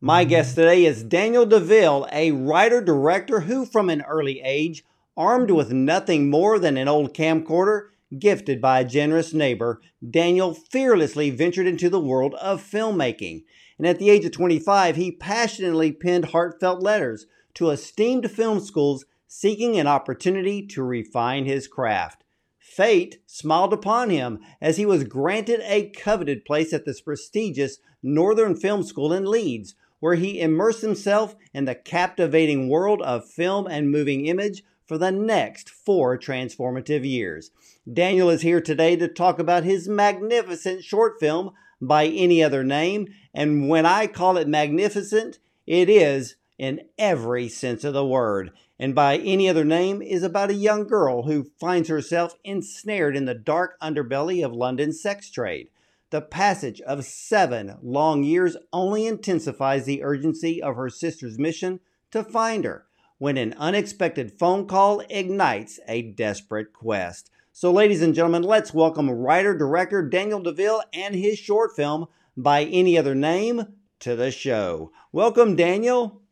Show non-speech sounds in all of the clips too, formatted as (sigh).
My guest today is Daniel Deville, a writer director who, from an early age, armed with nothing more than an old camcorder gifted by a generous neighbor, Daniel fearlessly ventured into the world of filmmaking. And at the age of 25, he passionately penned heartfelt letters to esteemed film schools seeking an opportunity to refine his craft. Fate smiled upon him as he was granted a coveted place at this prestigious Northern Film School in Leeds, where he immersed himself in the captivating world of film and moving image for the next four transformative years. Daniel is here today to talk about his magnificent short film, By Any Other Name, and when I call it magnificent, it is in every sense of the word. And by any other name is about a young girl who finds herself ensnared in the dark underbelly of London's sex trade. The passage of seven long years only intensifies the urgency of her sister's mission to find her when an unexpected phone call ignites a desperate quest. So, ladies and gentlemen, let's welcome writer director Daniel Deville and his short film, By Any Other Name, to the show. Welcome, Daniel.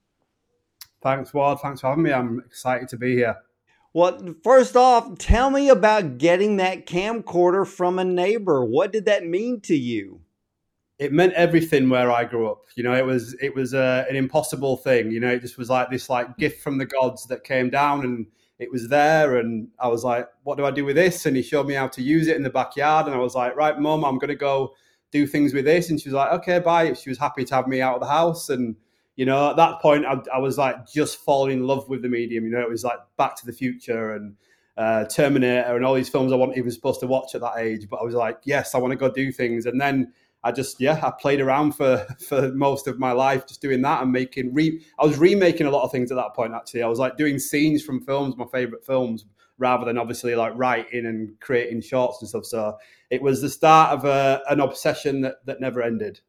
Thanks, Ward. Thanks for having me. I'm excited to be here. Well, first off, tell me about getting that camcorder from a neighbor. What did that mean to you? It meant everything where I grew up. You know, it was it was uh, an impossible thing. You know, it just was like this like gift from the gods that came down, and it was there. And I was like, "What do I do with this?" And he showed me how to use it in the backyard. And I was like, "Right, mum, I'm going to go do things with this." And she was like, "Okay, bye." She was happy to have me out of the house, and you know, at that point, I, I, was like just falling in love with the medium. You know, it was like Back to the Future and uh, Terminator and all these films I wasn't even supposed to watch at that age. But I was like, yes, I want to go do things. And then I just, yeah, I played around for (laughs) for most of my life just doing that and making. Re- I was remaking a lot of things at that point. Actually, I was like doing scenes from films, my favorite films, rather than obviously like writing and creating shorts and stuff. So it was the start of a, an obsession that that never ended.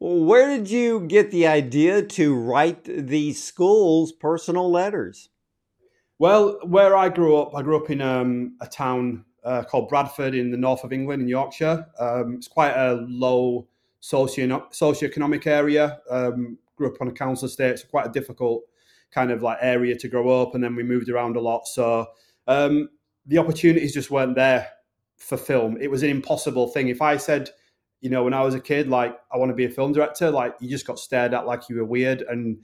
Where did you get the idea to write these schools personal letters? Well, where I grew up, I grew up in um, a town uh, called Bradford in the north of England, in Yorkshire. Um, it's quite a low socio socioeconomic area. Um, grew up on a council estate. It's quite a difficult kind of like area to grow up, and then we moved around a lot. So um, the opportunities just weren't there for film. It was an impossible thing. If I said you know, when I was a kid, like I want to be a film director, like you just got stared at like you were weird and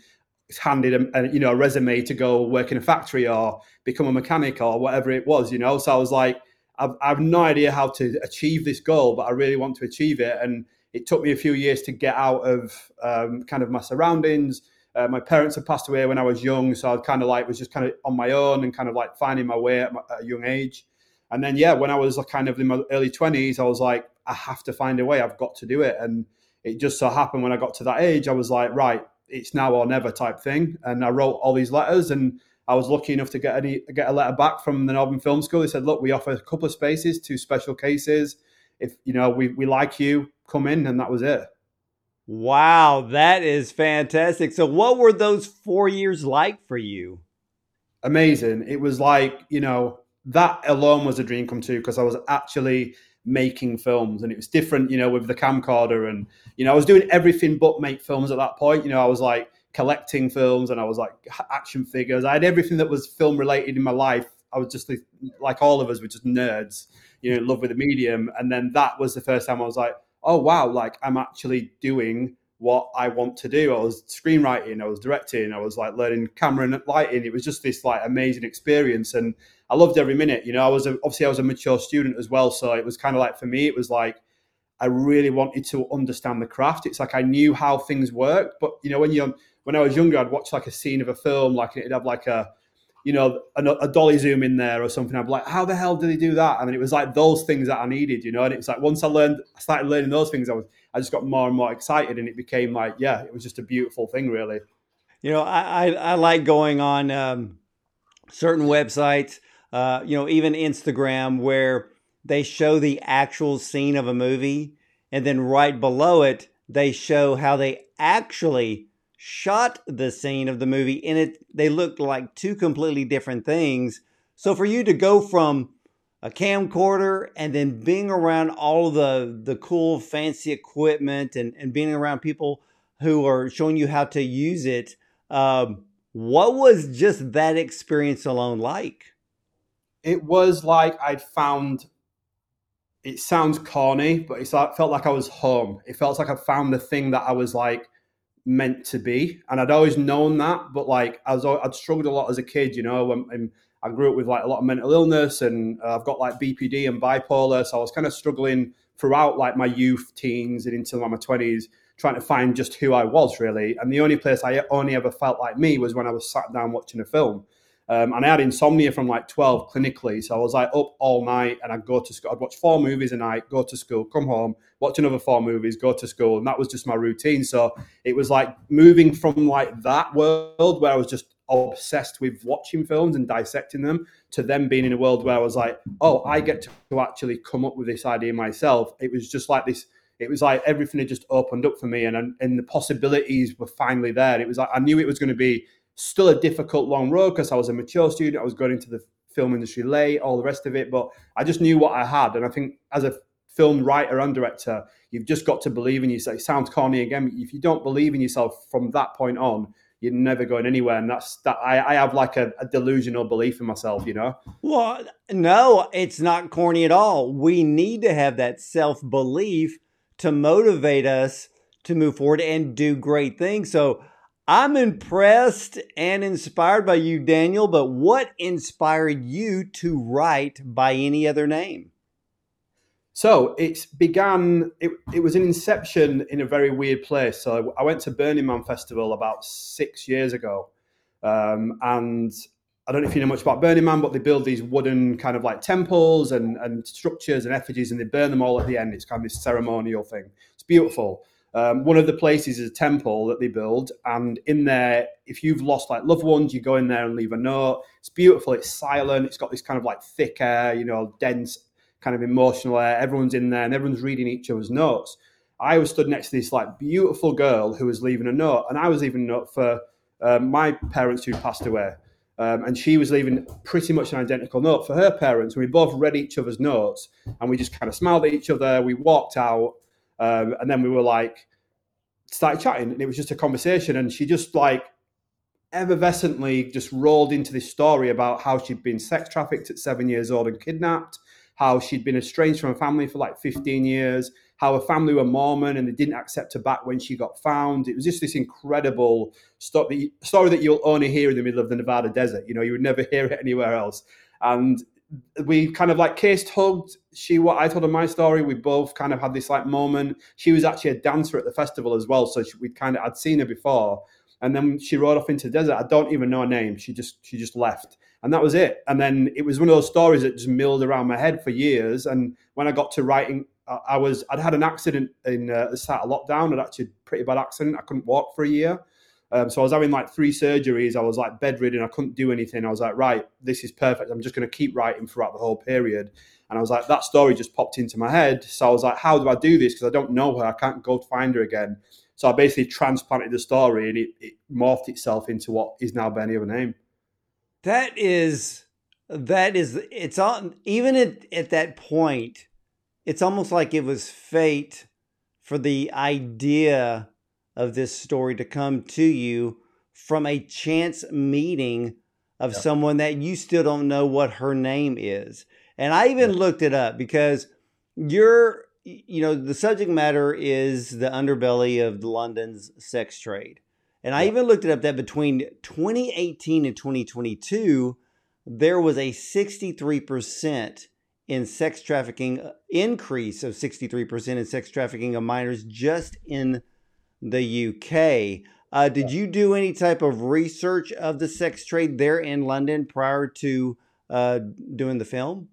handed a, a, you know a resume to go work in a factory or become a mechanic or whatever it was, you know. So I was like, I've, I have no idea how to achieve this goal, but I really want to achieve it. And it took me a few years to get out of um, kind of my surroundings. Uh, my parents had passed away when I was young, so I kind of like was just kind of on my own and kind of like finding my way at, my, at a young age. And then yeah, when I was kind of in my early twenties, I was like, I have to find a way. I've got to do it. And it just so happened when I got to that age, I was like, right, it's now or never type thing. And I wrote all these letters and I was lucky enough to get any get a letter back from the Northern Film School. They said, look, we offer a couple of spaces, two special cases. If you know we, we like you, come in, and that was it. Wow, that is fantastic. So what were those four years like for you? Amazing. It was like, you know, that alone was a dream come true because I was actually making films and it was different you know with the camcorder and you know i was doing everything but make films at that point. You know i was like collecting films and i was like action figures. I had everything that was film related in my life. I was just like all of us were just nerds you know in love with the medium. And then that was the first time i was like oh wow like i'm actually doing what i want to do i was screenwriting i was directing i was like learning camera and lighting it was just this like amazing experience and I loved every minute. You know, I was a, obviously I was a mature student as well, so it was kind of like for me, it was like I really wanted to understand the craft. It's like I knew how things worked, but you know, when you when I was younger, I'd watch like a scene of a film, like it'd have like a you know a, a dolly zoom in there or something. I'd be like, how the hell did they do that? And it was like those things that I needed, you know. And it's like once I learned, I started learning those things, I was I just got more and more excited, and it became like, yeah, it was just a beautiful thing, really. You know, I I, I like going on um, certain websites uh, you know, even Instagram, where they show the actual scene of a movie, and then right below it, they show how they actually shot the scene of the movie, and it they look like two completely different things. So for you to go from a camcorder and then being around all the the cool fancy equipment and, and being around people who are showing you how to use it. Um, what was just that experience alone like? It was like I'd found. It sounds corny, but it felt like I was home. It felt like I found the thing that I was like meant to be, and I'd always known that. But like I was, I'd struggled a lot as a kid, you know. And I grew up with like a lot of mental illness, and I've got like BPD and bipolar, so I was kind of struggling throughout like my youth, teens, and into my twenties trying to find just who I was really. And the only place I only ever felt like me was when I was sat down watching a film. Um, and I had insomnia from like 12 clinically. So I was like up all night and I'd go to school. I'd watch four movies a night, go to school, come home, watch another four movies, go to school. And that was just my routine. So it was like moving from like that world where I was just obsessed with watching films and dissecting them to them being in a world where I was like, oh, I get to actually come up with this idea myself. It was just like this it was like everything had just opened up for me and and the possibilities were finally there. It was like I knew it was going to be still a difficult long road because I was a mature student. I was going into the film industry late, all the rest of it, but I just knew what I had. And I think as a film writer and director, you've just got to believe in yourself. It sounds corny again. but If you don't believe in yourself from that point on, you're never going anywhere. And that's that. I, I have like a, a, delusional belief in myself, you know. Well, no, it's not corny at all. We need to have that self belief to motivate us to move forward and do great things. So I'm impressed and inspired by you, Daniel, but what inspired you to write by any other name? So it began, it, it was an inception in a very weird place. So I went to Burning Man Festival about six years ago. Um, and I don't know if you know much about Burning Man, but they build these wooden kind of like temples and, and structures and effigies, and they burn them all at the end. It's kind of this ceremonial thing. It's beautiful. Um, one of the places is a temple that they build, and in there, if you've lost like loved ones, you go in there and leave a note. It's beautiful. It's silent. It's got this kind of like thick air, you know, dense, kind of emotional air. Everyone's in there and everyone's reading each other's notes. I was stood next to this like beautiful girl who was leaving a note, and I was leaving a note for uh, my parents who passed away. Um, and she was leaving pretty much an identical note for her parents. We both read each other's notes and we just kind of smiled at each other. We walked out um, and then we were like, started chatting. And it was just a conversation. And she just like effervescently just rolled into this story about how she'd been sex trafficked at seven years old and kidnapped, how she'd been estranged from her family for like 15 years, how her family were Mormon and they didn't accept her back when she got found. It was just this incredible story, that you'll only hear in the middle of the Nevada desert. You know, you would never (laughs) hear it anywhere else. And we kind of like kissed, hugged. She, what I told her my story. We both kind of had this like moment. She was actually a dancer at the festival as well, so she, we kind of I'd seen her before. And then she rode off into the desert. I don't even know her name. She just she just left, and that was it. And then it was one of those stories that just milled around my head for years. And when I got to writing I was I'd had an accident in uh, the start of lockdown. I'd actually pretty bad accident. I couldn't walk for a year. Um, so I was having like three surgeries. I was like bedridden. I couldn't do anything. I was like, right, this is perfect. I'm just going to keep writing throughout the whole period. And I was like, that story just popped into my head. So I was like, how do I do this? Because I don't know her. I can't go find her again. So I basically transplanted the story and it, it morphed itself into what is now By Any Other Name. That is, that is, it's on, even at, at that point, it's almost like it was fate for the idea of this story to come to you from a chance meeting of yep. someone that you still don't know what her name is. And I even yep. looked it up because you're, you know, the subject matter is the underbelly of London's sex trade. And I even looked it up that between 2018 and 2022, there was a 63% in sex trafficking, uh, increase of 63% in sex trafficking of minors just in the UK. Uh, did you do any type of research of the sex trade there in London prior to uh, doing the film?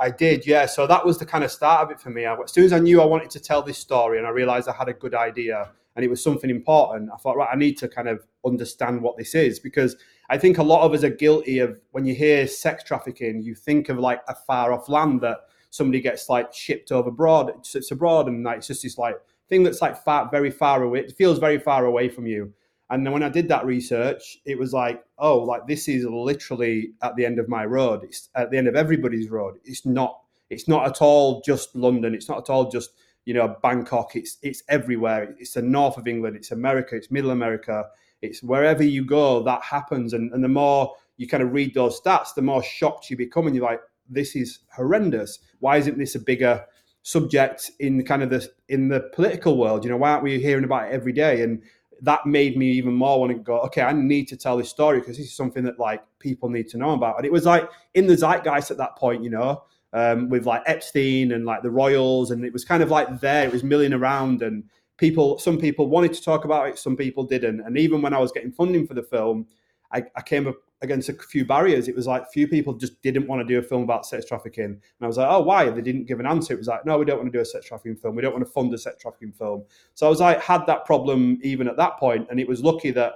I did, yeah. So that was the kind of start of it for me. I, as soon as I knew I wanted to tell this story and I realized I had a good idea and it was something important, I thought, right, I need to kind of understand what this is because I think a lot of us are guilty of when you hear sex trafficking, you think of like a far off land that somebody gets like shipped over abroad, it's abroad, and like it's just this like thing that's like far, very far away. It feels very far away from you. And then when I did that research, it was like, oh, like this is literally at the end of my road. It's at the end of everybody's road. It's not. It's not at all just London. It's not at all just you know Bangkok. It's it's everywhere. It's the north of England. It's America. It's Middle America. It's wherever you go that happens. And and the more you kind of read those stats, the more shocked you become, and you're like, this is horrendous. Why isn't this a bigger subject in kind of the in the political world? You know, why aren't we hearing about it every day? And that made me even more want to go, okay, I need to tell this story because this is something that like people need to know about. And it was like in the zeitgeist at that point, you know, um, with like Epstein and like the Royals, and it was kind of like there, it was milling around, and people, some people wanted to talk about it, some people didn't. And even when I was getting funding for the film, I, I came up against a few barriers. It was like few people just didn't want to do a film about sex trafficking, and I was like, oh, why? They didn't give an answer. It was like, no, we don't want to do a sex trafficking film. We don't want to fund a sex trafficking film. So I was like, had that problem even at that point, and it was lucky that.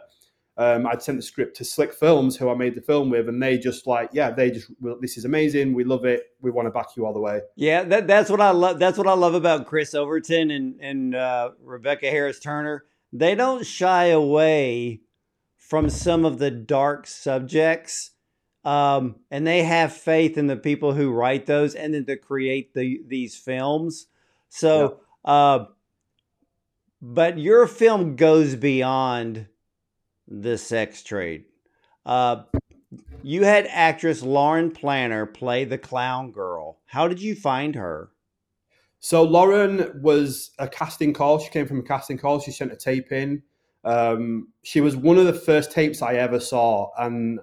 Um, I'd sent the script to Slick Films, who I made the film with, and they just like, yeah, they just, well, this is amazing. We love it. We want to back you all the way. Yeah, that, that's what I love. That's what I love about Chris Overton and and uh, Rebecca Harris Turner. They don't shy away from some of the dark subjects. Um, and they have faith in the people who write those and then to create the, these films. So, yeah. uh, but your film goes beyond the sex trade. Uh, you had actress Lauren Planner play the clown girl. How did you find her? So Lauren was a casting call. She came from a casting call. She sent a tape in. Um, she was one of the first tapes I ever saw, and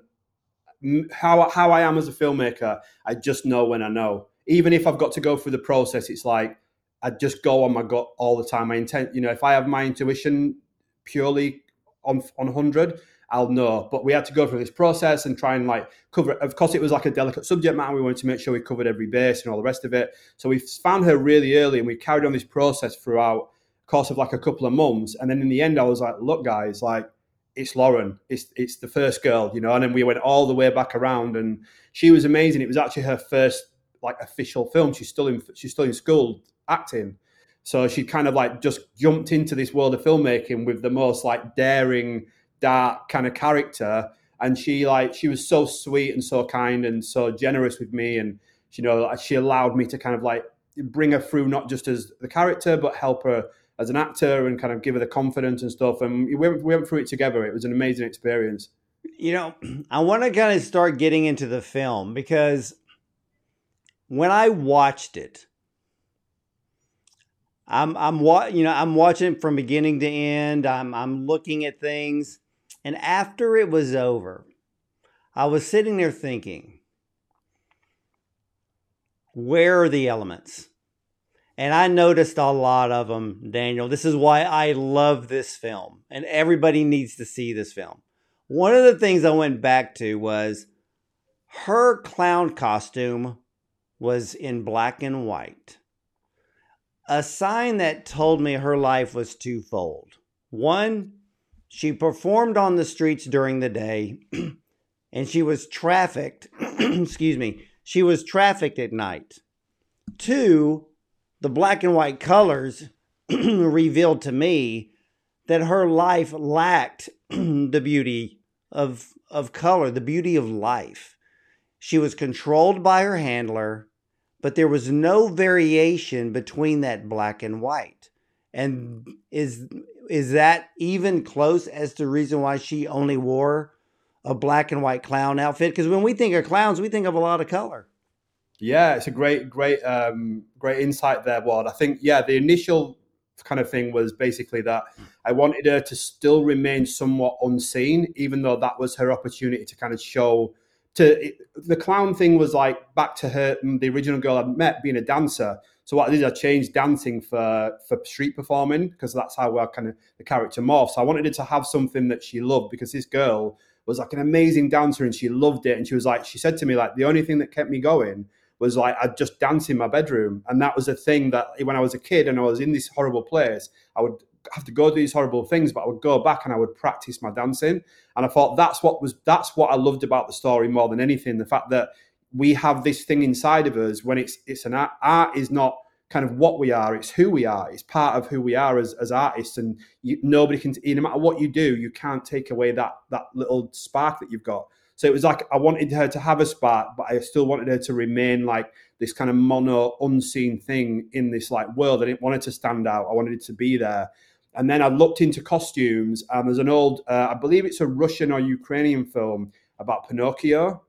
how how I am as a filmmaker, I just know when I know. Even if I've got to go through the process, it's like I just go on my gut all the time. I intend, you know, if I have my intuition purely on on hundred, I'll know. But we had to go through this process and try and like cover it. Of course, it was like a delicate subject matter. We wanted to make sure we covered every base and all the rest of it. So we found her really early, and we carried on this process throughout course of like a couple of months. And then in the end, I was like, look, guys, like it's Lauren. It's it's the first girl, you know. And then we went all the way back around, and she was amazing. It was actually her first like official film. She's still in she's still in school acting, so she kind of like just jumped into this world of filmmaking with the most like daring, dark kind of character. And she like she was so sweet and so kind and so generous with me, and you know she allowed me to kind of like bring her through not just as the character, but help her as an actor and kind of give her the confidence and stuff. And we went, we went through it together. It was an amazing experience. You know, (clears throat) I want to kind of start getting into the film because when I watched it, I'm I'm you know I'm watching from beginning to end. I'm I'm looking at things, and after it was over, I was sitting there thinking, where are the elements? And I noticed a lot of them, Daniel. This is why I love this film, and everybody needs to see this film. One of the things I went back to was her clown costume was in black and white. A sign that told me her life was twofold. One, she performed on the streets during the day, (clears throat) and she was trafficked, (clears throat) excuse me, she was trafficked at night. Two, the black and white colors (clears throat) revealed to me that her life lacked the beauty of of color, the beauty of life. She was controlled by her handler, but there was no variation between that black and white. And is is that even close as to reason why she only wore a black and white clown outfit? Because when we think of clowns, we think of a lot of color. Yeah, it's a great, great, um, great insight there, Ward. I think, yeah, the initial kind of thing was basically that I wanted her to still remain somewhat unseen, even though that was her opportunity to kind of show. To the clown thing was like back to her, the original girl I met being a dancer. So what I did, I changed dancing for for street performing because that's how I kind of the character morphed. So I wanted her to have something that she loved because this girl was like an amazing dancer and she loved it. And she was like, she said to me like, the only thing that kept me going was like I'd just dance in my bedroom, and that was a thing that when I was a kid and I was in this horrible place, I would have to go do these horrible things, but I would go back and I would practice my dancing. And I thought that's what was that's what I loved about the story more than anything. The fact that we have this thing inside of us when it's it's an art, art is not kind of what we are it's who we are it's part of who we are as, as artists and you, nobody can no matter what you do you can't take away that that little spark that you've got so it was like I wanted her to have a spark, but I still wanted her to remain like this kind of mono unseen thing in this like world. I didn't want it to stand out. I wanted it to be there. And then I looked into costumes, and there's an old, uh, I believe it's a Russian or Ukrainian film about Pinocchio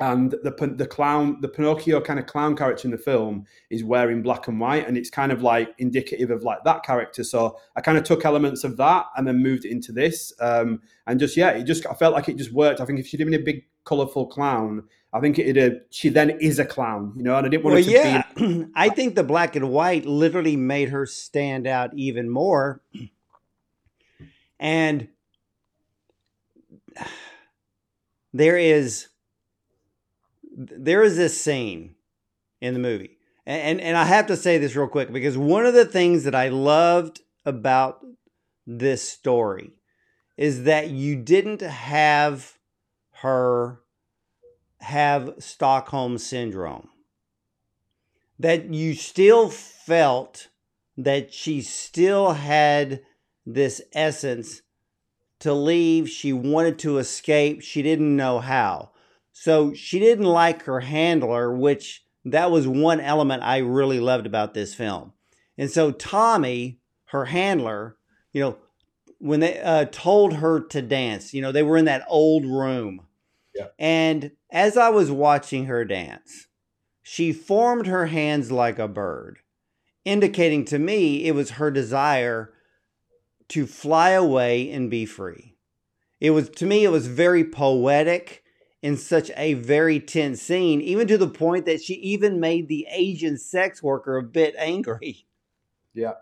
and the the clown, the Pinocchio kind of clown character in the film is wearing black and white, and it's kind of like indicative of like that character. So I kind of took elements of that and then moved it into this, um, and just yeah, it just I felt like it just worked. I think if she'd been a big colorful clown, I think it'd have, uh, she then is a clown, you know, and I didn't want well, to yeah. Be... (clears throat) I think the black and white literally made her stand out even more, and (sighs) there is there is this scene in the movie, and, and, and I have to say this real quick because one of the things that I loved about this story is that you didn't have her have Stockholm syndrome. That you still felt that she still had this essence to leave. She wanted to escape. She didn't know how. So she didn't like her handler, which that was one element I really loved about this film. And so Tommy, her handler, you know, when they uh, told her to dance, you know, they were in that old room. Yeah. And as I was watching her dance, she formed her hands like a bird, indicating to me it was her desire to fly away and be free. It was to me it was very poetic in such a very tense scene, even to the point that she even made the Asian sex worker a bit angry. (laughs) Yeah,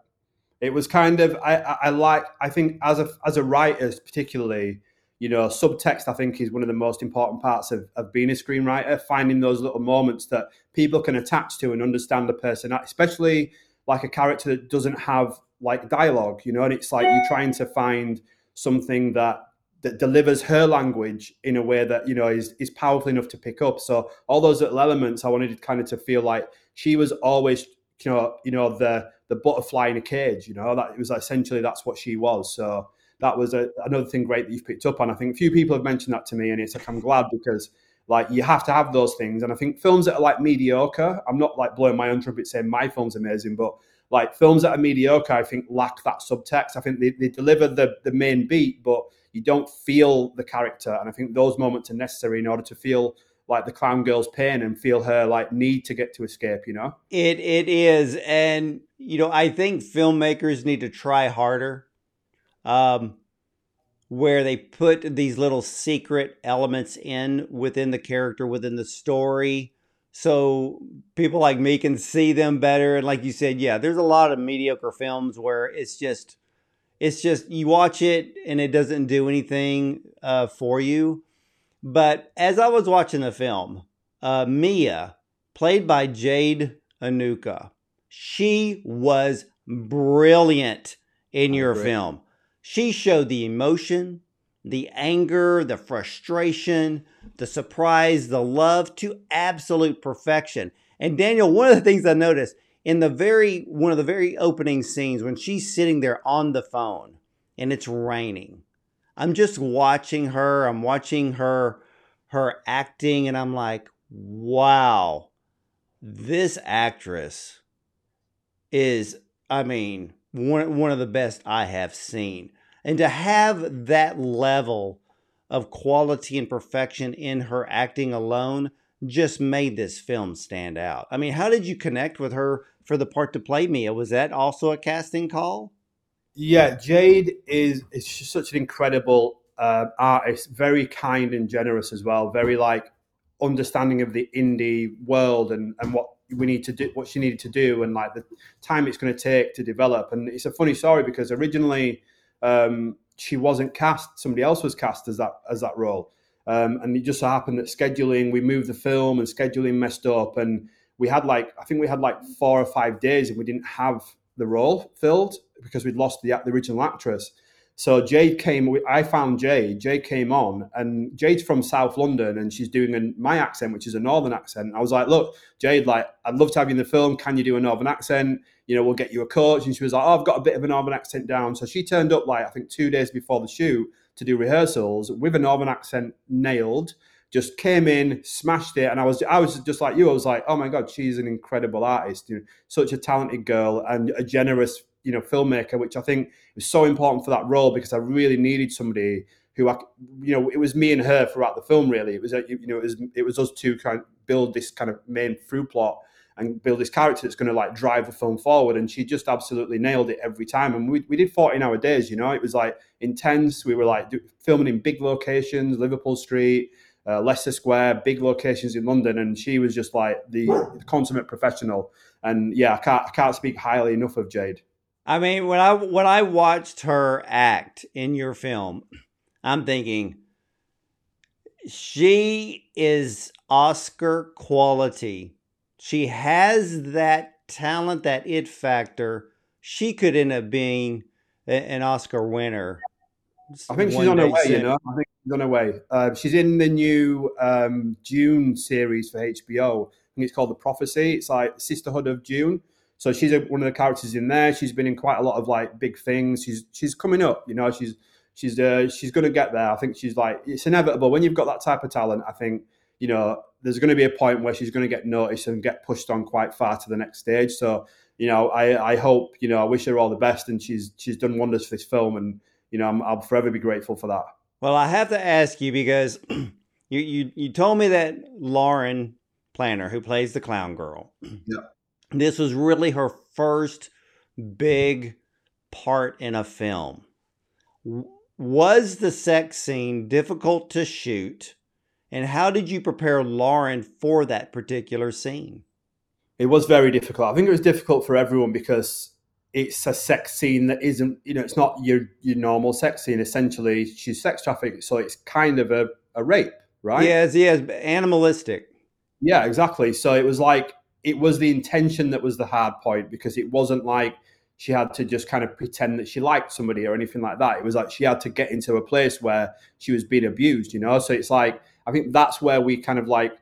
it was kind of I, I like I think as a as a writer particularly, you know, subtext I think is one of the most important parts of, of being a screenwriter. Finding those little moments that people can attach to and understand the person, especially like a character that doesn't have like dialogue, you know, and it's like you're trying to find something that that delivers her language in a way that you know is is powerful enough to pick up. So all those little elements, I wanted kind of to feel like she was always you know you know the the butterfly in a cage. You know that it was essentially that's what she was. So that was a, another thing great that you've picked up on. I think a few people have mentioned that to me, and it's like I'm glad because like you have to have those things. And I think films that are like mediocre, I'm not like blowing my own trumpet saying my film's amazing, but like films that are mediocre, I think lack that subtext. I think they, they deliver the the main beat, but you don't feel the character. And I think those moments are necessary in order to feel like the clown girl's pain and feel her like need to get to escape, you know? It it is. And you know, I think filmmakers need to try harder. Um where they put these little secret elements in within the character, within the story. So people like me can see them better. And like you said, yeah, there's a lot of mediocre films where it's just it's just you watch it and it doesn't do anything uh, for you. But as I was watching the film, uh, Mia, played by Jade Anouka, she was brilliant in your film. She showed the emotion, the anger, the frustration, the surprise, the love to absolute perfection. And Daniel, one of the things I noticed in the very one of the very opening scenes when she's sitting there on the phone and it's raining. I'm just watching her, I'm watching her her acting and I'm like, "Wow. This actress is I mean, one one of the best I have seen." And to have that level of quality and perfection in her acting alone just made this film stand out. I mean, how did you connect with her for the part to play Mia. Was that also a casting call? Yeah, Jade is is such an incredible uh, artist, very kind and generous as well. Very like understanding of the indie world and and what we need to do, what she needed to do, and like the time it's going to take to develop. And it's a funny story because originally um, she wasn't cast; somebody else was cast as that as that role. Um, and it just so happened that scheduling, we moved the film and scheduling messed up, and we had like I think we had like four or five days and we didn't have the role filled because we'd lost the, the original actress. So Jade came. I found Jade. Jade came on, and Jade's from South London, and she's doing a, my accent, which is a Northern accent. I was like, "Look, Jade, like I'd love to have you in the film. Can you do a Northern accent? You know, we'll get you a coach." And she was like, "Oh, I've got a bit of a Northern accent down." So she turned up like I think two days before the shoot to do rehearsals with a Northern accent nailed just came in, smashed it, and I was I was just like you. I was like, oh my god, she's an incredible artist, you know, such a talented girl and a generous, you know, filmmaker, which I think was so important for that role because I really needed somebody who I, you know, it was me and her throughout the film. Really, it was you know, it was it was us two kind of build this kind of main through plot and build this character that's going to like drive the film forward. And she just absolutely nailed it every time. And we, we did 14 hour days, you know, it was like intense. We were like filming in big locations, Liverpool Street, uh, Leicester Square, big locations in London, and she was just like the consummate professional. And yeah, I can't I can't speak highly enough of Jade. I mean, when I when I watched her act in your film, I'm thinking she is Oscar quality. She has that talent, that it factor. She could end up being an Oscar winner. I think she's on her way, soon. you know. I think she's on her way. Uh, she's in the new um, Dune series for HBO. I think it's called The Prophecy. It's like Sisterhood of Dune. So she's a, one of the characters in there. She's been in quite a lot of like big things. She's she's coming up. You know, she's she's uh, she's going to get there. I think she's like it's inevitable when you've got that type of talent. I think you know there's going to be a point where she's going to get noticed and get pushed on quite far to the next stage. So you know, I I hope you know I wish her all the best, and she's she's done wonders for this film, and you know I'm, I'll forever be grateful for that. Well, I have to ask you because (clears throat) you, you you told me that Lauren Planner, who plays the clown girl, yeah. This was really her first big part in a film. Was the sex scene difficult to shoot? And how did you prepare Lauren for that particular scene? It was very difficult. I think it was difficult for everyone because it's a sex scene that isn't, you know, it's not your your normal sex scene. Essentially, she's sex trafficked, so it's kind of a, a rape, right? Yes, yes, animalistic. Yeah, exactly. So it was like it was the intention that was the hard point because it wasn't like she had to just kind of pretend that she liked somebody or anything like that. It was like she had to get into a place where she was being abused, you know. So it's like I think that's where we kind of like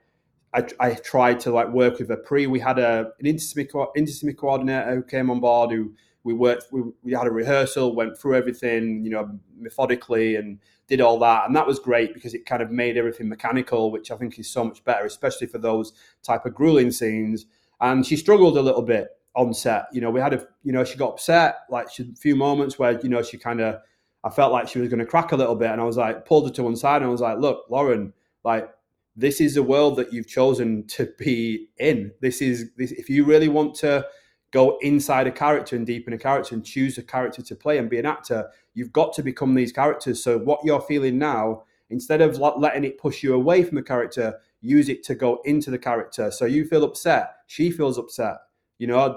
I, I tried to like work with a pre. We had a an intimacy, intimacy coordinator who came on board who we worked. We, we had a rehearsal, went through everything, you know, methodically, and did all that, and that was great because it kind of made everything mechanical, which I think is so much better, especially for those type of grueling scenes. And she struggled a little bit on set. You know, we had a, you know, she got upset, like she, a few moments where you know she kind of, I felt like she was going to crack a little bit, and I was like, pulled her to one side, and I was like, look, Lauren, like this is the world that you've chosen to be in. This is this, if you really want to go inside a character and deepen a character and choose a character to play and be an actor, you've got to become these characters. So what you're feeling now, instead of letting it push you away from the character, use it to go into the character. So you feel upset, she feels upset. You know,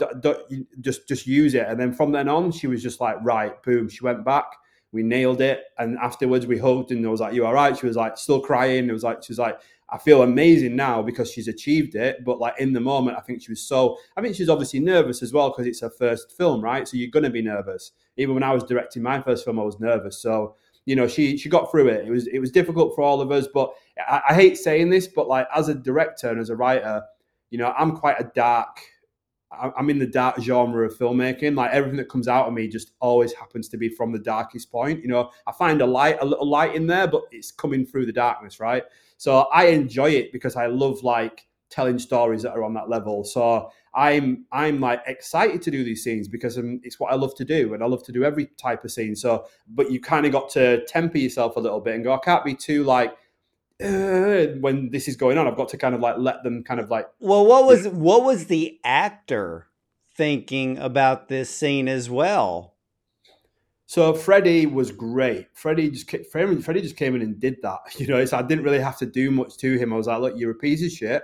just just use it. And then from then on, she was just like, right, boom. She went back. We nailed it. And afterwards, we hugged, and I was like, "You all right?" She was like, still crying. It was like she was like, I feel amazing now because she's achieved it. But like in the moment, I think she was so. I think she's obviously nervous as well because it's her first film, right? So you're to be nervous. Even when I was directing my first film, I was nervous. So you know, she she got through it. It was it was difficult for all of us. But I, I hate saying this, but like as a director and as a writer, you know, I'm quite a dark. I'm in the dark genre of filmmaking. Like everything that comes out of me just always happens to be from the darkest point. You know, I find a light, a little light in there, but it's coming through the darkness, right? So I enjoy it because I love like telling stories that are on that level. So I'm I'm like excited to do these scenes because um, it's what I love to do, and I love to do every type of scene. So, but you kind of got to temper yourself a little bit and go. I can't be too like uh, when this is going on. I've got to kind of like let them kind of like. Well, what was what was the actor thinking about this scene as well? So Freddie was great. Freddie just Freddie just came in and did that. (laughs) You know, so I didn't really have to do much to him. I was like, look, you're a piece of shit.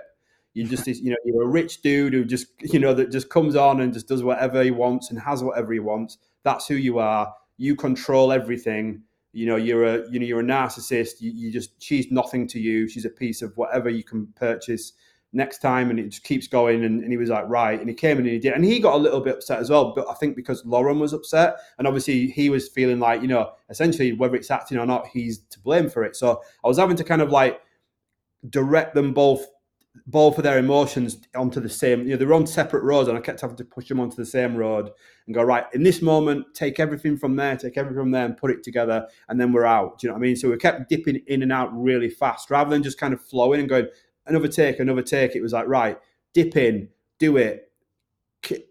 You just (laughs) you know you're a rich dude who just (laughs) you know that just comes on and just does whatever he wants and has whatever he wants. That's who you are. You control everything. You know, you're a you know you're a narcissist. You, you just she's nothing to you. She's a piece of whatever you can purchase next time and it just keeps going and, and, he was like right and he came and he did and he got a little bit upset as well but i think because lauren was upset and obviously he was feeling like you know essentially whether it's acting or not he's to blame for it so i was having to kind of like direct them both both of their emotions onto the same. You know, they were on separate roads, and I kept having to push them onto the same road and go right in this moment. Take everything from there, take everything from there, and put it together, and then we're out. Do you know what I mean? So we kept dipping in and out really fast, rather than just kind of flowing and going another take, another take. It was like right, dip in, do it.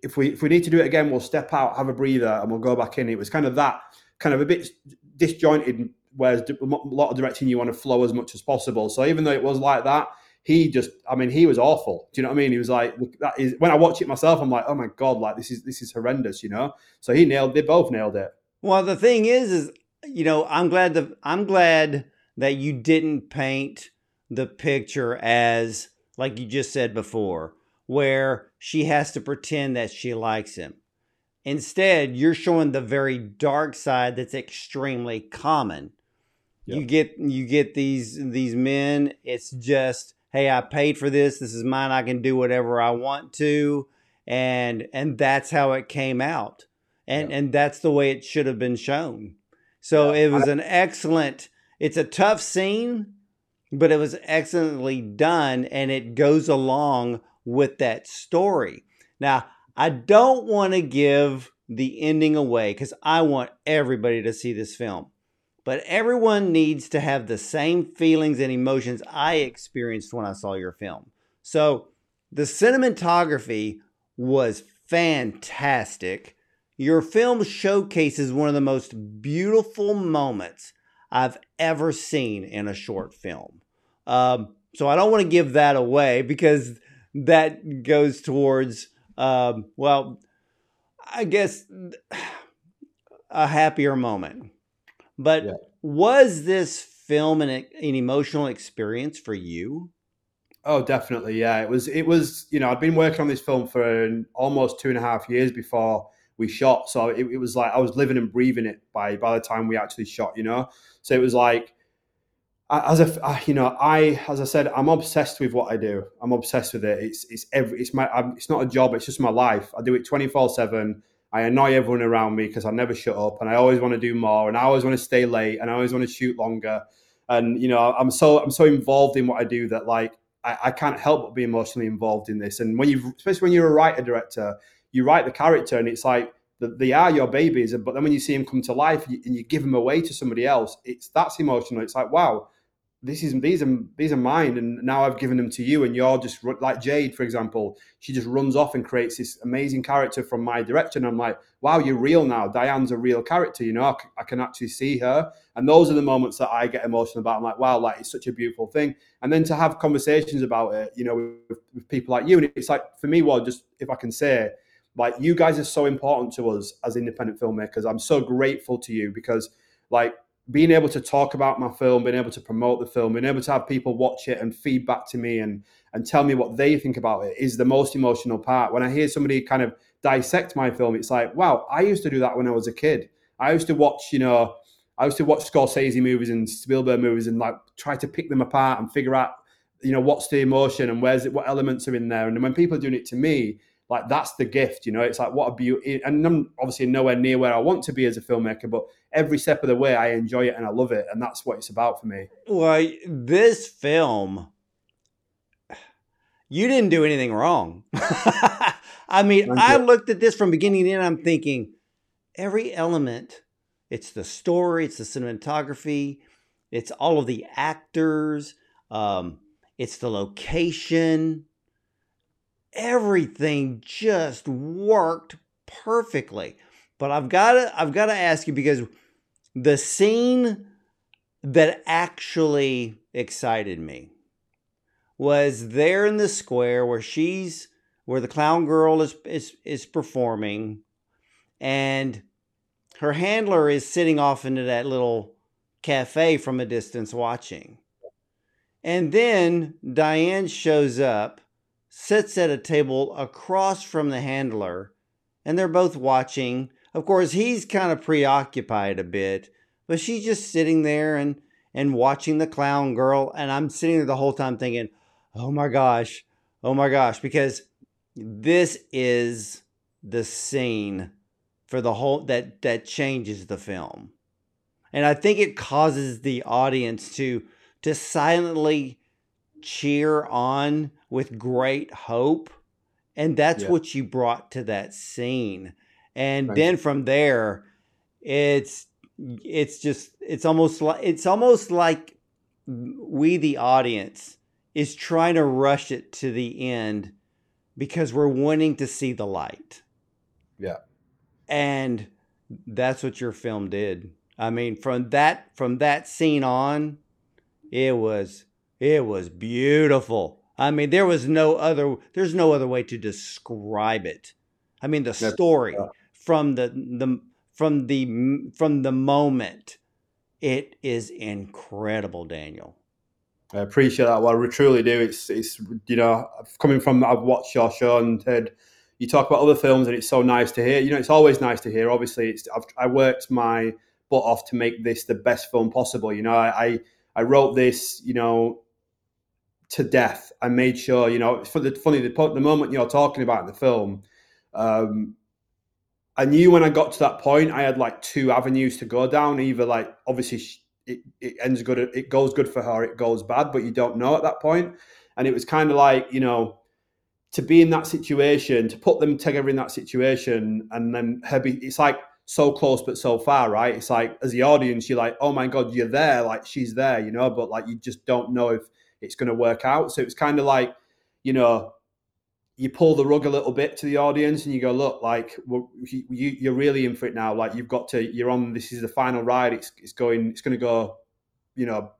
If we if we need to do it again, we'll step out, have a breather, and we'll go back in. It was kind of that kind of a bit disjointed. Whereas a lot of directing, you want to flow as much as possible. So even though it was like that, he just i mean he was awful do you know what i mean he was like that is when i watch it myself i'm like oh my god like this is this is horrendous you know so he nailed they both nailed it well the thing is is you know i'm glad that i'm glad that you didn't paint the picture as like you just said before where she has to pretend that she likes him instead you're showing the very dark side that's extremely common yep. you get you get these these men it's just hey, I paid for this. This is mine. I can do whatever I want to. And and that's how it came out. And yeah. and that's the way it should have been shown. So yeah. it was an excellent it's a tough scene, but it was excellently done and it goes along with that story. Now, I don't want to give the ending away because I want everybody to see this film but everyone needs to have the same feelings and emotions I experienced when I saw your film. So the cinematography was fantastic. Your film showcases one of the most beautiful moments I've ever seen in a short film. Um, so I don't want to give that away because that goes towards, um, well, I guess a happier moment. But yeah. was this film an, an emotional experience for you? Oh, definitely. Yeah, it was. It was. You know, I'd been working on this film for almost two and a half years before we shot. So it, it, was like I was living and breathing it by by the time we actually shot. You know, so it was like as a you know I as I said I'm obsessed with what I do. I'm obsessed with it. It's it's every it's my I'm, it's not a job. It's just my life. I do it twenty four seven. I annoy everyone around me because I never shut up and I always want to do more and I always want to stay late and I always want to shoot longer. And you know, I'm so I'm so involved in what I do that like I, I can't help but be emotionally involved in this. And when you especially when you're a writer director, you write the character and it's like they are your babies, but then when you see them come to life and you give them away to somebody else, it's that's emotional. It's like wow, this is these are these are mine and now i've given them to you and you're just like jade for example she just runs off and creates this amazing character from my direction. I'm like wow you're real now. Diane's a real character you know I, can actually see her. And those are the moments that i get emotional about. I'm like wow like it's such a beautiful thing. And then to have conversations about it you know with, with people like you and it's like for me well just if i can say like you guys are so important to us as independent filmmakers i'm so grateful to you because like being able to talk about my film, being able to promote the film, being able to have people watch it and feedback to me and and tell me what they think about it is the most emotional part. When I hear somebody kind of dissect my film, it's like, wow, I used to do that when I was a kid. I used to watch, you know, I used to watch Scorsese movies and Spielberg movies and like try to pick them apart and figure out, you know, what's the emotion and where's it, what elements are in there. And when people are doing it to me, like that's the gift, you know. It's like what a beauty, and I'm obviously nowhere near where I want to be as a filmmaker, but every step of the way, I enjoy it and I love it, and that's what it's about for me. Well, this film, you didn't do anything wrong. (laughs) I mean, I looked at this from beginning to end. I'm thinking every element. It's the story. It's the cinematography. It's all of the actors. Um, it's the location everything just worked perfectly. But I've got to I've got to ask you because the scene that actually excited me was there in the square where she's where the clown girl is is is performing and her handler is sitting off into that little cafe from a distance watching. And then Diane shows up sits at a table across from the handler, and they're both watching. Of course, he's kind of preoccupied a bit, but she's just sitting there and and watching the clown girl, and I'm sitting there the whole time thinking, "Oh my gosh, oh my gosh," because this is the scene for the whole that that changes the film. And I think it causes the audience to to silently cheer on with great hope. And that's Yeah. what you brought to that scene. And then from there, it's it's just it's almost like it's almost like we the audience is trying to rush it to the end because we're wanting to see the light. Yeah. And that's what your film did. I mean, from that from that scene on, it was it was beautiful. I mean, there was no other there's no other way to describe it. I mean, the story from the the from the from the moment it is incredible, Daniel. I appreciate that. Well, we truly do. It's it's you know coming from I've watched your show and heard you talk about other films, and it's so nice to hear. You know, it's always nice to hear. Obviously, it's I've, I worked my butt off to make this the best film possible. You know, I I, I wrote this. You know. To death, I made sure you know. For the funny the, the moment you're talking about in the film. Um, I knew when I got to that point, I had like two avenues to go down. Either like obviously it, it ends good, it goes good for her, it goes bad, but you don't know at that point. And it was kind of like you know, to be in that situation, to put them together in that situation, and then her be, it's like so close but so far, right? It's like as the audience, you're like, oh my god, you're there, like she's there, you know, but like you just don't know if it's going to work out. So it's kind of like, you know, you pull the rug a little bit to the audience and you go, look, like we're- you, you're really in for it now. Like you've got to, you're on. This is the final ride. It's it's going. It's going to go, you know,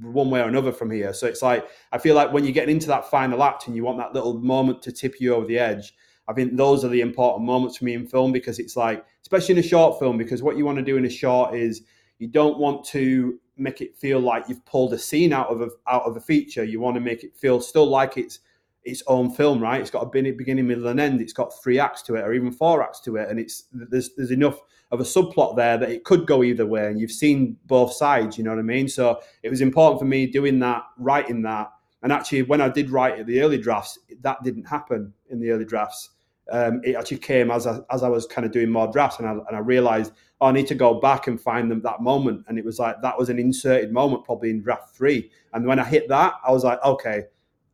one way or another from here. So it's like I feel like when you're getting into that final act and you want that little moment to tip you over the edge. I think those are the important moments for me in film because it's like, especially in a short film, because what you want to do in a short is you don't want to make it feel like you've pulled a scene out of a, out of a feature. You want to make it feel still like it's its own film, right? It's got a beginning, middle, and end. It's got three acts to it, or even four acts to it, and it's there's there's enough of a subplot there that it could go either way, and you've seen both sides. You know what I mean? So it was important for me doing that, writing that, and actually when I did write it, the early drafts, that didn't happen in the early drafts. Um, it actually came as I, as I was kind of doing more drafts, and I, and I realized oh, I need to go back and find them that moment, and it was like that was an inserted moment, probably in draft three. And when I hit that, I was like, okay,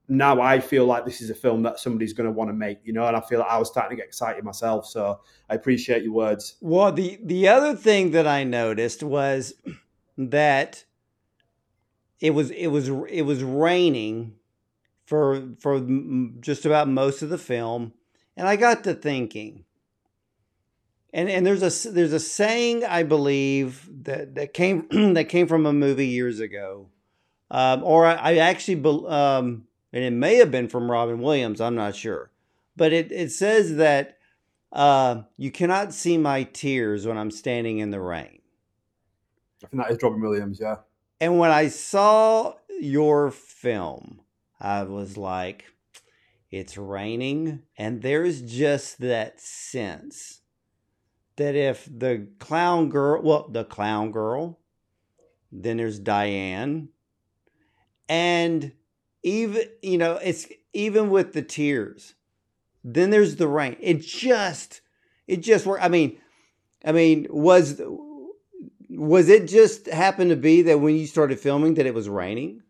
now I feel like this is a film that somebody's going to want to make, you know, and I feel like I was starting to get excited myself. So I appreciate your words. Well, the the other thing that I noticed was that it was it was it was raining for for just about most of the film, and I got to thinking. And and there's a there's a saying I believe that that came (clears throat) that came from a movie years ago, um, or I, I actually bel- um, and it may have been from Robin Williams. I'm not sure, but it it says that uh, you cannot see my tears when I'm standing in the rain. I think that is Robin Williams, yeah. And when I saw your film, I was like, it's raining. And there's just that sense that if the clown girl, well, the clown girl, then there's Diane. And even, you know, it's even with the tears, then there's the rain. It just, it just worked. I mean, I mean, was was it just happened to be that when you started filming that it was raining?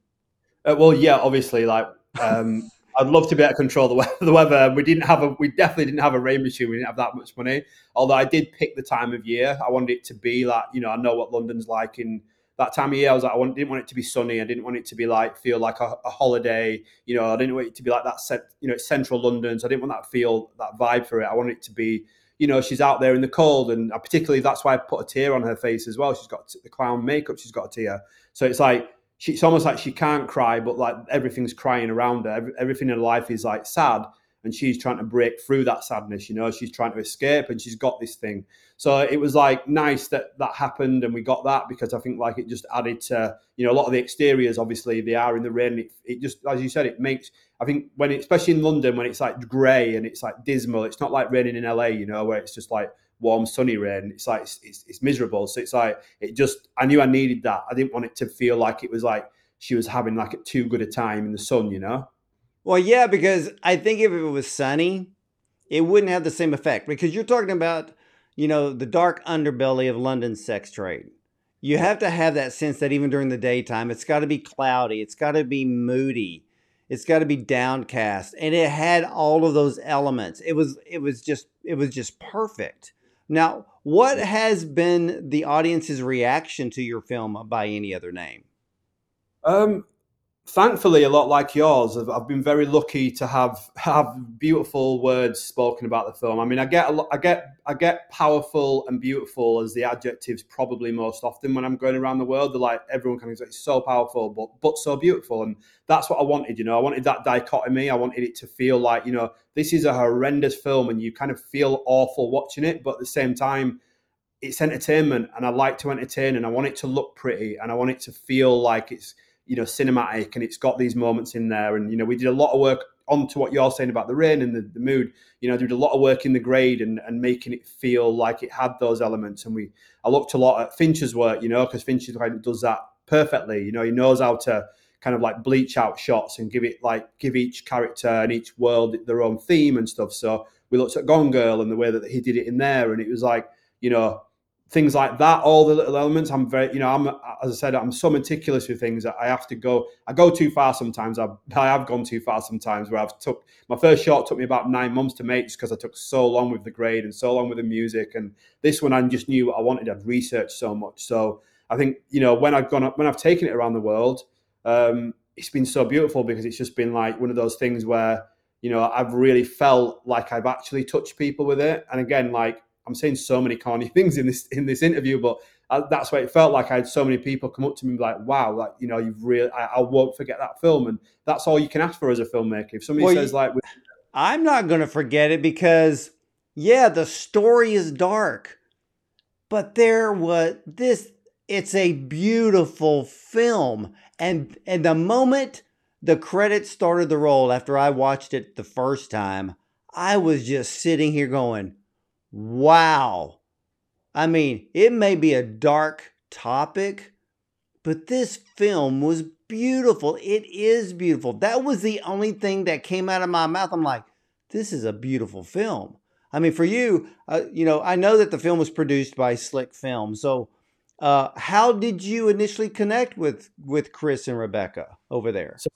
Uh, well, yeah, obviously, like um, I'd love to be able to control the weather. (laughs) The weather. We didn't have a. We definitely didn't have a rain machine. We didn't have that much money. Although I did pick the time of year. I wanted it to be like you know I know what London's like in that time of year. I was like I want, didn't want it to be sunny. I didn't want it to be like feel like a, a holiday. You know I didn't want it to be like that. You know it's central London, so I didn't want that feel that vibe for it. I wanted it to be you know, she's out there in the cold, and particularly that's why I put a tear on her face as well. She's got the clown makeup, she's got a tear, so it's like she, it's almost like she can't cry, but like everything's crying around her. Every, everything in life is like sad, and she's trying to break through that sadness. You know, she's trying to escape, and she's got this thing. So it was like nice that that happened, and we got that because I think like it just added to you know a lot of the exteriors. Obviously, they are in the rain. It, it just as you said, it makes I think when it, especially in London when it's like grey and it's like dismal, it's not like raining in LA, you know, where it's just like warm sunny rain. It's like it's, it's, it's miserable. So it's like it just I knew I needed that. I didn't want it to feel like it was like she was having like a too good a time in the sun, you know. Well, yeah, because I think if it was sunny, it wouldn't have the same effect because you're talking about, you know, the dark underbelly of London's sex trade. You have to have that sense that even during the daytime, it's got to be cloudy, it's got to be moody. it's got to be downcast and it had all of those elements it was it was just it was just perfect now what has been the audience's reaction to your film by any other name? Um thankfully, a lot like yours, I've, I've, been very lucky to have have beautiful words spoken about the film. I mean, I get I get I get powerful and beautiful as the adjectives probably most often when I'm going around the world. They're like everyone kind of it's so powerful, but but so beautiful, and that's what I wanted. You know, I wanted that dichotomy. I wanted it to feel like you know this is a horrendous film, and you kind of feel awful watching it, but at the same time. It's entertainment, and I like to entertain, and I want it to look pretty, and I want it to feel like it's you know cinematic and it's got these moments in there and you know we did a lot of work onto what you're saying about the rain and the, the mood. You know did a lot of work in the grade and, and making it feel like it had those elements and we i looked a lot at fincher's work you know because fincher kind of does that perfectly. You know he knows how to kind of like bleach out shots and give it like give each character and each world their own theme and stuff. So we looked at gone girl and the way that he did it in there and it was like you know things like that, all the little elements. I'm very, you know, I'm as I said, I'm so meticulous with things that I have to go. I go too far sometimes. I (laughs) I have gone too far sometimes. Where I've took my first shot took me about nine months to make just because I took so long with the grade and so long with the music. And this one I just knew what I wanted. I'd researched so much. So I think you know when I've gone when I've taken it around the world, um, it's been so beautiful because it's just been like one of those things where you know I've really felt like I've actually touched people with it. And again, like I'm saying so many corny (laughs) things in this in this interview, but I, that's why it felt like I had so many people come up to me like, "Wow, like you know, you've really, I, I, won't forget that film." And that's all you can ask for as a filmmaker. If somebody well, says like, "I'm not going to forget it," because yeah, the story is dark, but there was this. It's a beautiful film, and and the moment the credits started to roll after I watched it the first time, I was just sitting here going Wow. I mean, it may be a dark topic, but this film was beautiful. It is beautiful. That was the only thing that came out of my mouth. I'm like, this is a beautiful film. I mean, for you, uh, you know, I know that the film was produced by Slick Film. So, uh, how did you initially connect with with Chris and Rebecca over there? So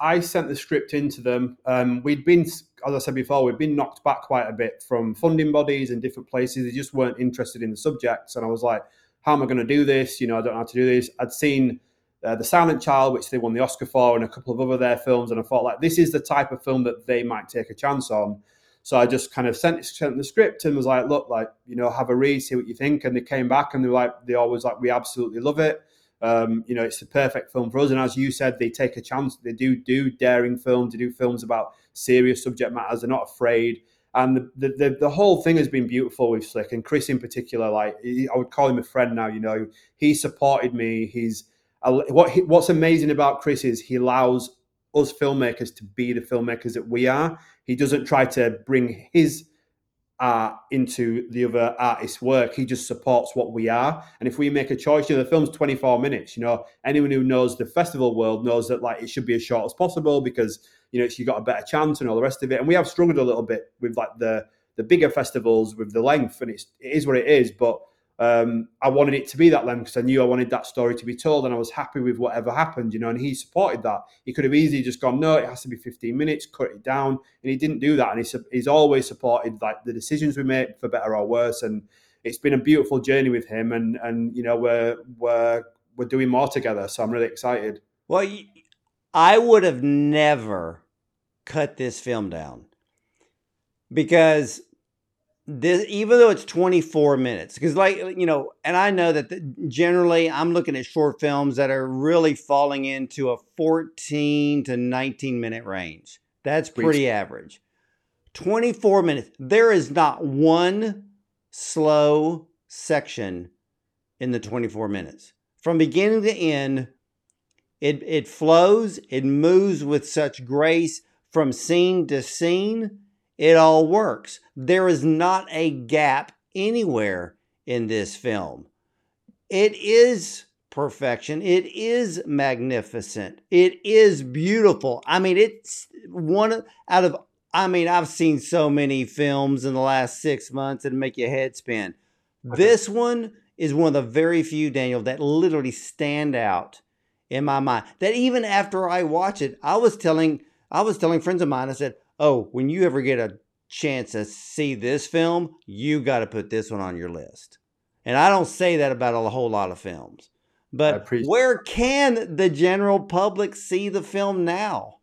I sent the script into them. Um, we'd been, as I said before, we've been knocked back quite a bit from funding bodies and different places. They just weren't interested in the subjects. And I was like, how am I going to do this? You know, I don't know how to do this. I'd seen uh, The Silent Child, which they won the Oscar for, and a couple of other their films. And I thought, like, this is the type of film that they might take a chance on. So I just kind of sent, sent the script and was like, look, like, you know, have a read, see what you think. And they came back and they were like, they always like, we absolutely love it. Um, you know, it's the perfect film for us. And as you said, they take a chance. They do do daring films. They do films about serious subject matters. They're not afraid. And the, the, the, the whole thing has been beautiful with Slick and Chris in particular. Like I would call him a friend now. You know, he supported me. He's what he, what's amazing about Chris is he allows us filmmakers to be the filmmakers that we are. He doesn't try to bring his art into the other artist's work. He just supports what we are. And if we make a choice, you know, the film's 24 minutes. You know, anyone who knows the festival world knows that like it should be as short as possible because you know you got a better chance and all the rest of it. And we have struggled a little bit with like the the bigger festivals with the length, and it's it is what it is. But um, I wanted it to be that length because I knew I wanted that story to be told, and I was happy with whatever happened, you know. And he supported that. He could have easily just gone, no, it has to be 15 minutes, cut it down, and he didn't do that. And he's he's always supported like the decisions we make, for better or worse. And it's been a beautiful journey with him, and and you know we're we're we're doing more together. So I'm really excited. Well, I would have never cut this film down because this even though it's 24 minutes because like you know and i know that the, generally i'm looking at short films that are really falling into a 14 to 19 minute range. That's pretty average. 24 minutes there is not one slow section in the 24 minutes. From beginning to end it it flows it moves with such grace from scene to scene it all works. There is not a gap anywhere in this film. It is perfection. It is magnificent. It is beautiful. I mean, it's one out of, I mean, I've seen so many films in the last six months that make your head spin. Okay. This one is one of the very few, Daniel, that literally stand out in my mind that even after I watch it, I was telling I was telling friends of mine, I said, Oh, when you ever get a chance to see this film, you got to put this one on your list. And I don't say that about a whole lot of films. But where can the general public see the film now?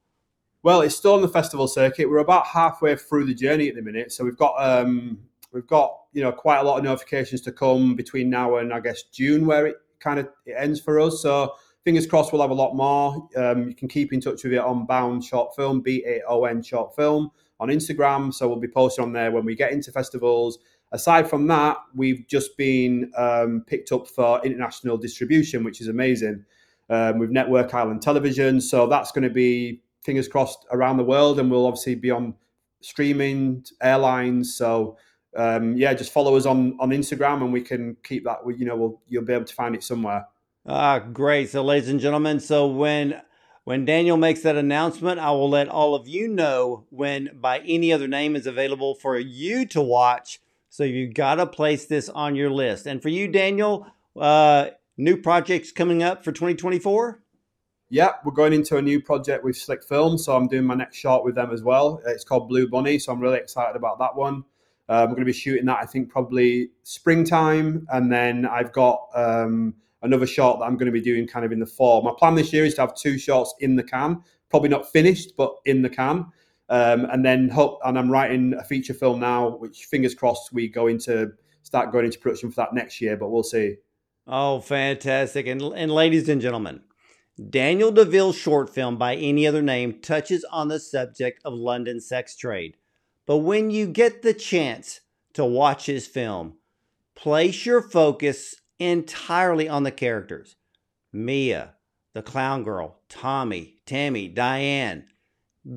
Well, it's still on the festival circuit. We're about halfway through the journey at the minute, so we've got um, we've got you know quite a lot of notifications to come between now and I guess June, where it kind of it ends for us. So fingers crossed, we'll have a lot more. Um, you can keep in touch with it on Bound Short Film, B A O N Short Film on Instagram. So we'll be posting on there when we get into festivals. Aside from that, we've just been um, picked up for international distribution, which is amazing. Um, with Network Ireland Television, so that's going to be fingers crossed around the world, and we'll obviously be on streaming airlines. So um, yeah, just follow us on on Instagram, and we can keep that. You know, we'll, you'll be able to find it somewhere. Ah, great. So, ladies and gentlemen, so when when Daniel makes that announcement, I will let all of you know when by any other name is available for you to watch. So you've got to place this on your list. And for you, Daniel, uh, new projects coming up for 2024? Yeah, we're going into a new project with Slick Film. so I'm doing my next shot with them as well. It's called Blue Bunny, so I'm really excited about that one. Uh, we're going to be shooting that, I think, probably springtime, and then I've got um, another short that I'm going to be doing kind of in the fall. My plan this year is to have two shorts in the can, probably not finished, but in the can. Um, and then hope, and I'm writing a feature film now, which fingers crossed we go into start going into production for that next year, but we'll see. Oh, fantastic! And and ladies and gentlemen, Daniel Deville's short film, by any other name, touches on the subject of London sex trade. But when you get the chance to watch his film, place your focus entirely on the characters Mia, the clown girl, Tommy, Tammy, Diane.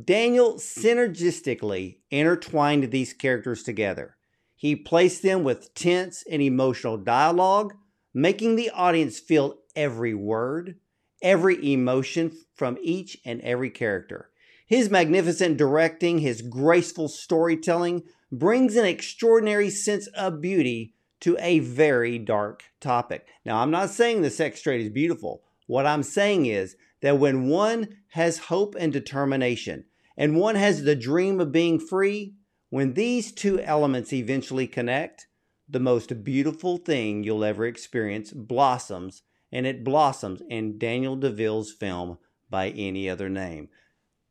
Daniel synergistically intertwined these characters together. He placed them with tense and emotional dialogue, making the audience feel every word, every emotion from each and every character. His magnificent directing, his graceful storytelling brings an extraordinary sense of beauty to a very dark topic. Now, I'm not saying the sex trade is beautiful. What I'm saying is that when one has hope and determination, and one has the dream of being free, when these two elements eventually connect, the most beautiful thing you'll ever experience blossoms and it blossoms in Daniel Deville's film by any other name.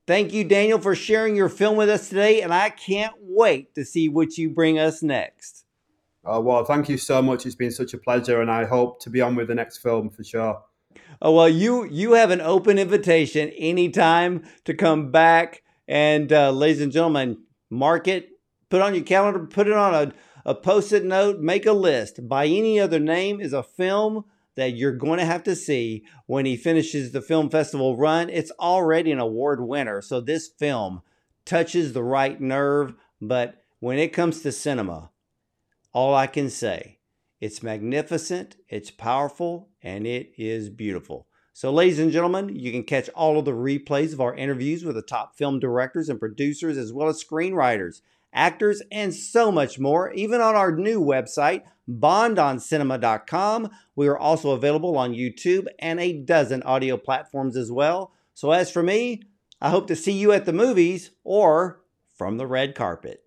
Thank you, Daniel, for sharing your film with us today, and I can't wait to see what you bring us next. Oh, well, thank you so much. It's been such a pleasure, and I hope to be on with the next film for sure. Oh, well, you you have an open invitation anytime to come back. And uh, ladies and gentlemen, mark it, put on your calendar, put it on a, a post it note, make a list. By any other name is a film that you're going to have to see when he finishes the film festival run. It's already an award winner. So this film touches the right nerve. But when it comes to cinema, all I can say, it's magnificent, it's powerful, and it is beautiful. So, ladies and gentlemen, you can catch all of the replays of our interviews with the top film directors and producers, as well as screenwriters, actors, and so much more, even on our new website, bondoncinema.com. We are also available on YouTube and a dozen audio platforms as well. So, as for me, I hope to see you at the movies or from the red carpet.